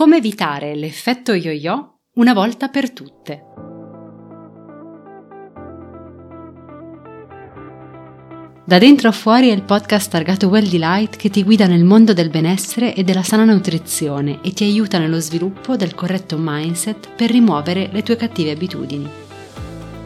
Come evitare l'effetto yo-yo una volta per tutte. Da dentro a fuori è il podcast targato Well Delight che ti guida nel mondo del benessere e della sana nutrizione e ti aiuta nello sviluppo del corretto mindset per rimuovere le tue cattive abitudini.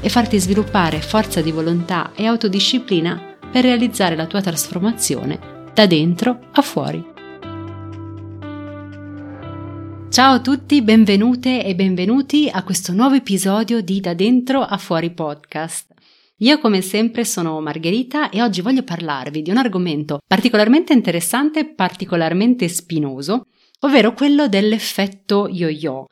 e farti sviluppare forza di volontà e autodisciplina per realizzare la tua trasformazione da dentro a fuori. Ciao a tutti, benvenute e benvenuti a questo nuovo episodio di Da dentro a fuori podcast. Io come sempre sono Margherita e oggi voglio parlarvi di un argomento particolarmente interessante e particolarmente spinoso, ovvero quello dell'effetto yo-yo,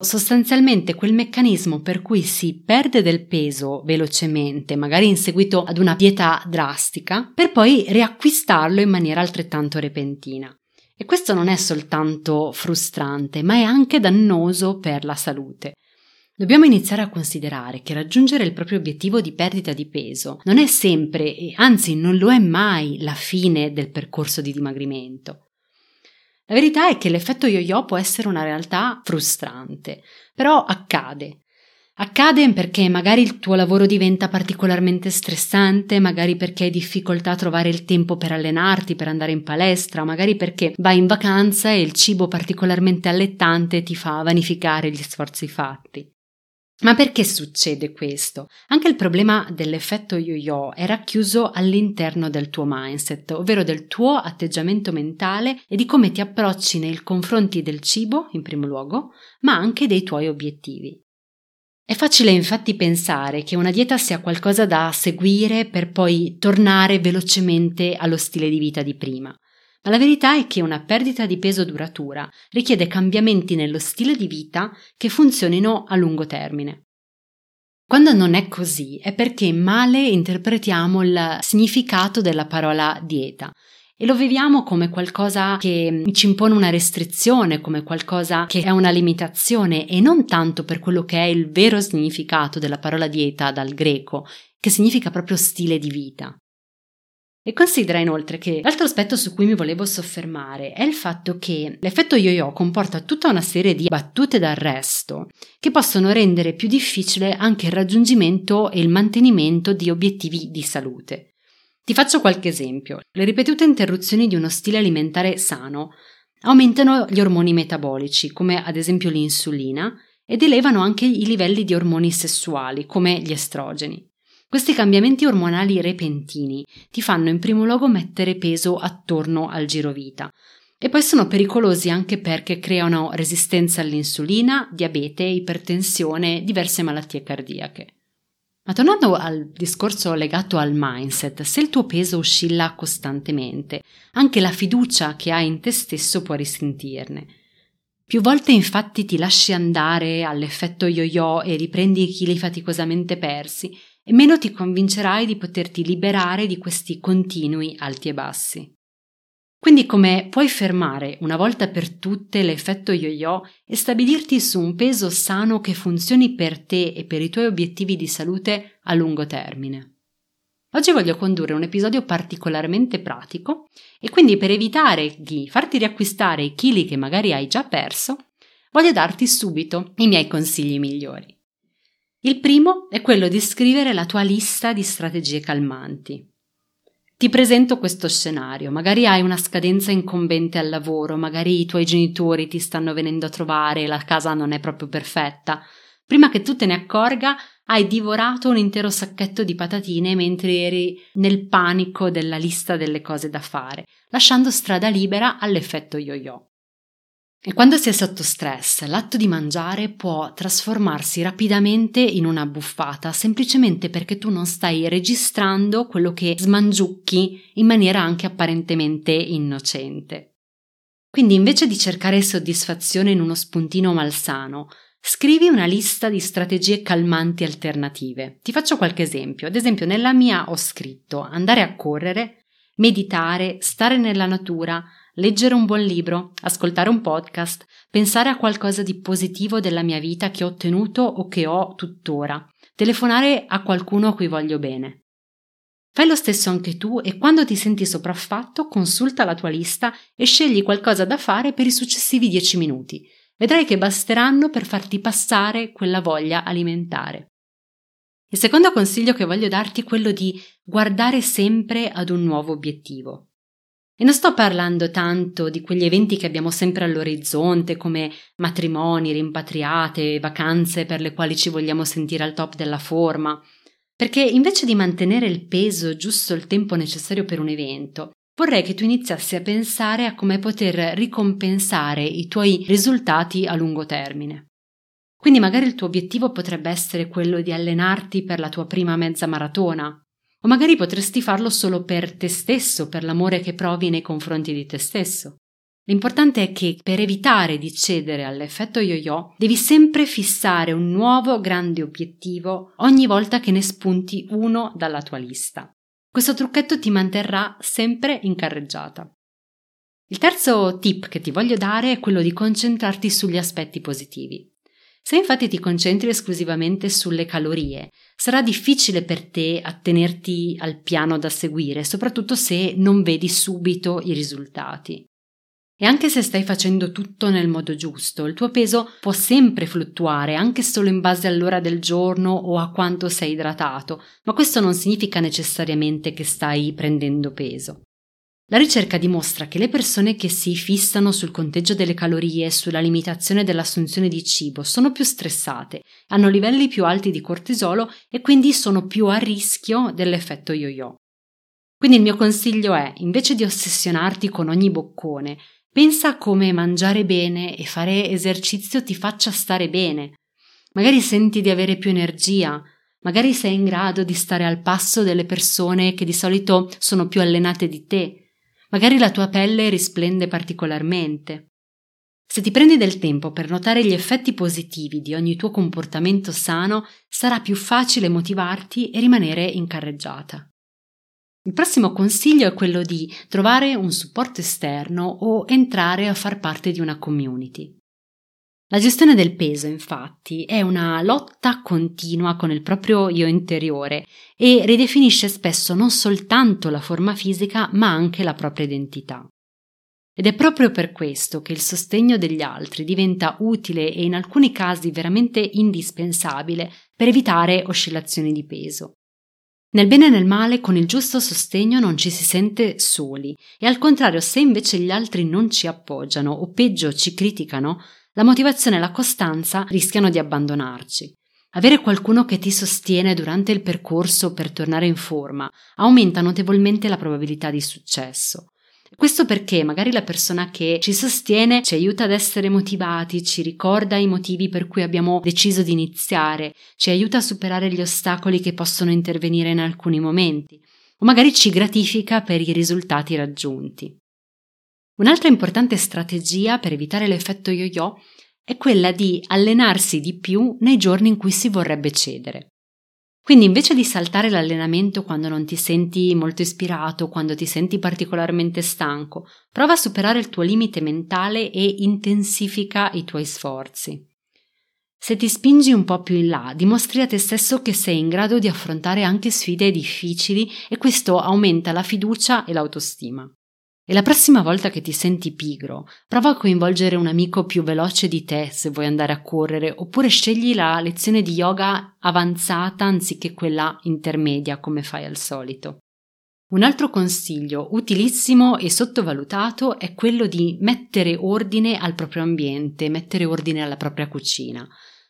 Sostanzialmente quel meccanismo per cui si perde del peso velocemente, magari in seguito ad una dieta drastica, per poi riacquistarlo in maniera altrettanto repentina. E questo non è soltanto frustrante, ma è anche dannoso per la salute. Dobbiamo iniziare a considerare che raggiungere il proprio obiettivo di perdita di peso non è sempre, anzi non lo è mai, la fine del percorso di dimagrimento. La verità è che l'effetto yo-yo può essere una realtà frustrante, però accade. Accade perché magari il tuo lavoro diventa particolarmente stressante, magari perché hai difficoltà a trovare il tempo per allenarti, per andare in palestra, magari perché vai in vacanza e il cibo particolarmente allettante ti fa vanificare gli sforzi fatti. Ma perché succede questo? Anche il problema dell'effetto yo-yo è racchiuso all'interno del tuo mindset, ovvero del tuo atteggiamento mentale e di come ti approcci nei confronti del cibo, in primo luogo, ma anche dei tuoi obiettivi. È facile infatti pensare che una dieta sia qualcosa da seguire per poi tornare velocemente allo stile di vita di prima. La verità è che una perdita di peso duratura richiede cambiamenti nello stile di vita che funzionino a lungo termine. Quando non è così è perché male interpretiamo il significato della parola dieta e lo viviamo come qualcosa che ci impone una restrizione, come qualcosa che è una limitazione e non tanto per quello che è il vero significato della parola dieta dal greco, che significa proprio stile di vita. E considera inoltre che l'altro aspetto su cui mi volevo soffermare è il fatto che l'effetto yo-yo comporta tutta una serie di battute d'arresto che possono rendere più difficile anche il raggiungimento e il mantenimento di obiettivi di salute. Ti faccio qualche esempio. Le ripetute interruzioni di uno stile alimentare sano aumentano gli ormoni metabolici, come ad esempio l'insulina, ed elevano anche i livelli di ormoni sessuali, come gli estrogeni. Questi cambiamenti ormonali repentini ti fanno in primo luogo mettere peso attorno al girovita e poi sono pericolosi anche perché creano resistenza all'insulina, diabete, ipertensione, diverse malattie cardiache. Ma tornando al discorso legato al mindset, se il tuo peso oscilla costantemente, anche la fiducia che hai in te stesso può risentirne. Più volte infatti ti lasci andare all'effetto yo-yo e riprendi i chili faticosamente persi, e meno ti convincerai di poterti liberare di questi continui alti e bassi. Quindi come puoi fermare una volta per tutte l'effetto yo-yo e stabilirti su un peso sano che funzioni per te e per i tuoi obiettivi di salute a lungo termine? Oggi voglio condurre un episodio particolarmente pratico e quindi per evitare di farti riacquistare i chili che magari hai già perso, voglio darti subito i miei consigli migliori. Il primo è quello di scrivere la tua lista di strategie calmanti. Ti presento questo scenario, magari hai una scadenza incombente al lavoro, magari i tuoi genitori ti stanno venendo a trovare e la casa non è proprio perfetta. Prima che tu te ne accorga, hai divorato un intero sacchetto di patatine mentre eri nel panico della lista delle cose da fare, lasciando strada libera all'effetto yo-yo. E quando si è sotto stress, l'atto di mangiare può trasformarsi rapidamente in una buffata, semplicemente perché tu non stai registrando quello che smangiucchi in maniera anche apparentemente innocente. Quindi invece di cercare soddisfazione in uno spuntino malsano, scrivi una lista di strategie calmanti alternative. Ti faccio qualche esempio. Ad esempio, nella mia ho scritto andare a correre, meditare, stare nella natura, leggere un buon libro, ascoltare un podcast, pensare a qualcosa di positivo della mia vita che ho ottenuto o che ho tuttora, telefonare a qualcuno a cui voglio bene. Fai lo stesso anche tu e quando ti senti sopraffatto consulta la tua lista e scegli qualcosa da fare per i successivi dieci minuti. Vedrai che basteranno per farti passare quella voglia alimentare. Il secondo consiglio che voglio darti è quello di guardare sempre ad un nuovo obiettivo. E non sto parlando tanto di quegli eventi che abbiamo sempre all'orizzonte, come matrimoni, rimpatriate, vacanze per le quali ci vogliamo sentire al top della forma, perché invece di mantenere il peso giusto il tempo necessario per un evento, vorrei che tu iniziassi a pensare a come poter ricompensare i tuoi risultati a lungo termine. Quindi magari il tuo obiettivo potrebbe essere quello di allenarti per la tua prima mezza maratona, o magari potresti farlo solo per te stesso, per l'amore che provi nei confronti di te stesso. L'importante è che per evitare di cedere all'effetto yo-yo devi sempre fissare un nuovo grande obiettivo ogni volta che ne spunti uno dalla tua lista. Questo trucchetto ti manterrà sempre in carreggiata. Il terzo tip che ti voglio dare è quello di concentrarti sugli aspetti positivi. Se infatti ti concentri esclusivamente sulle calorie, sarà difficile per te attenerti al piano da seguire, soprattutto se non vedi subito i risultati. E anche se stai facendo tutto nel modo giusto, il tuo peso può sempre fluttuare, anche solo in base all'ora del giorno o a quanto sei idratato, ma questo non significa necessariamente che stai prendendo peso. La ricerca dimostra che le persone che si fissano sul conteggio delle calorie e sulla limitazione dell'assunzione di cibo sono più stressate, hanno livelli più alti di cortisolo e quindi sono più a rischio dell'effetto yo-yo. Quindi il mio consiglio è, invece di ossessionarti con ogni boccone, Pensa come mangiare bene e fare esercizio ti faccia stare bene. Magari senti di avere più energia, magari sei in grado di stare al passo delle persone che di solito sono più allenate di te, magari la tua pelle risplende particolarmente. Se ti prendi del tempo per notare gli effetti positivi di ogni tuo comportamento sano, sarà più facile motivarti e rimanere in carreggiata. Il prossimo consiglio è quello di trovare un supporto esterno o entrare a far parte di una community. La gestione del peso, infatti, è una lotta continua con il proprio io interiore e ridefinisce spesso non soltanto la forma fisica, ma anche la propria identità. Ed è proprio per questo che il sostegno degli altri diventa utile e in alcuni casi veramente indispensabile per evitare oscillazioni di peso. Nel bene e nel male, con il giusto sostegno non ci si sente soli e al contrario, se invece gli altri non ci appoggiano o peggio ci criticano, la motivazione e la costanza rischiano di abbandonarci. Avere qualcuno che ti sostiene durante il percorso per tornare in forma aumenta notevolmente la probabilità di successo. Questo perché magari la persona che ci sostiene ci aiuta ad essere motivati, ci ricorda i motivi per cui abbiamo deciso di iniziare, ci aiuta a superare gli ostacoli che possono intervenire in alcuni momenti, o magari ci gratifica per i risultati raggiunti. Un'altra importante strategia per evitare l'effetto yo-yo è quella di allenarsi di più nei giorni in cui si vorrebbe cedere. Quindi invece di saltare l'allenamento quando non ti senti molto ispirato, quando ti senti particolarmente stanco, prova a superare il tuo limite mentale e intensifica i tuoi sforzi. Se ti spingi un po' più in là, dimostri a te stesso che sei in grado di affrontare anche sfide difficili e questo aumenta la fiducia e l'autostima. E la prossima volta che ti senti pigro, prova a coinvolgere un amico più veloce di te se vuoi andare a correre, oppure scegli la lezione di yoga avanzata anziché quella intermedia come fai al solito. Un altro consiglio utilissimo e sottovalutato è quello di mettere ordine al proprio ambiente, mettere ordine alla propria cucina.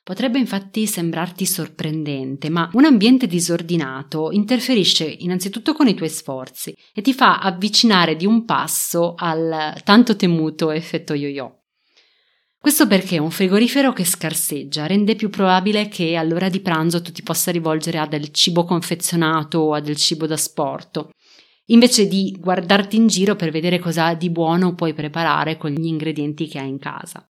Potrebbe infatti sembrarti sorprendente, ma un ambiente disordinato interferisce innanzitutto con i tuoi sforzi e ti fa avvicinare di un passo al tanto temuto effetto yo-yo. Questo perché un frigorifero che scarseggia rende più probabile che all'ora di pranzo tu ti possa rivolgere a del cibo confezionato o a del cibo da sporto invece di guardarti in giro per vedere cosa di buono puoi preparare con gli ingredienti che hai in casa.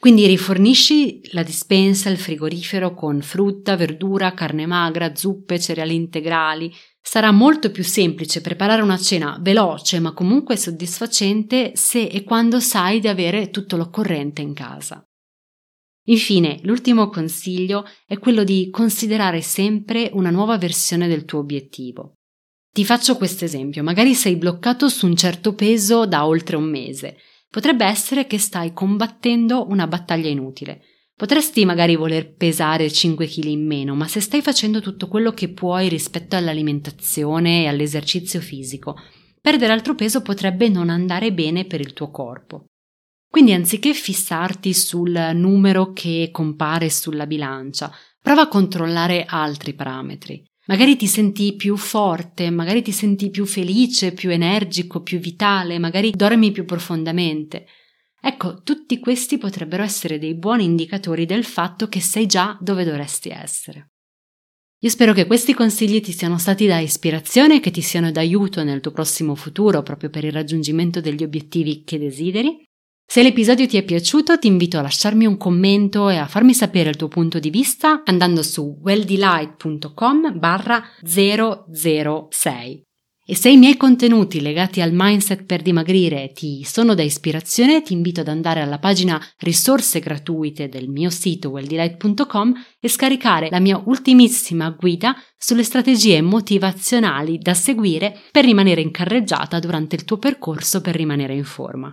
Quindi rifornisci la dispensa, il frigorifero con frutta, verdura, carne magra, zuppe, cereali integrali. Sarà molto più semplice preparare una cena veloce ma comunque soddisfacente se e quando sai di avere tutto l'occorrente in casa. Infine, l'ultimo consiglio è quello di considerare sempre una nuova versione del tuo obiettivo. Ti faccio questo esempio, magari sei bloccato su un certo peso da oltre un mese Potrebbe essere che stai combattendo una battaglia inutile. Potresti magari voler pesare 5 kg in meno, ma se stai facendo tutto quello che puoi rispetto all'alimentazione e all'esercizio fisico, perdere altro peso potrebbe non andare bene per il tuo corpo. Quindi anziché fissarti sul numero che compare sulla bilancia, prova a controllare altri parametri. Magari ti senti più forte, magari ti senti più felice, più energico, più vitale, magari dormi più profondamente. Ecco, tutti questi potrebbero essere dei buoni indicatori del fatto che sei già dove dovresti essere. Io spero che questi consigli ti siano stati da ispirazione e che ti siano d'aiuto nel tuo prossimo futuro proprio per il raggiungimento degli obiettivi che desideri. Se l'episodio ti è piaciuto ti invito a lasciarmi un commento e a farmi sapere il tuo punto di vista andando su welldelight.com barra 006. E se i miei contenuti legati al mindset per dimagrire ti sono da ispirazione, ti invito ad andare alla pagina risorse gratuite del mio sito welldelight.com e scaricare la mia ultimissima guida sulle strategie motivazionali da seguire per rimanere in carreggiata durante il tuo percorso per rimanere in forma.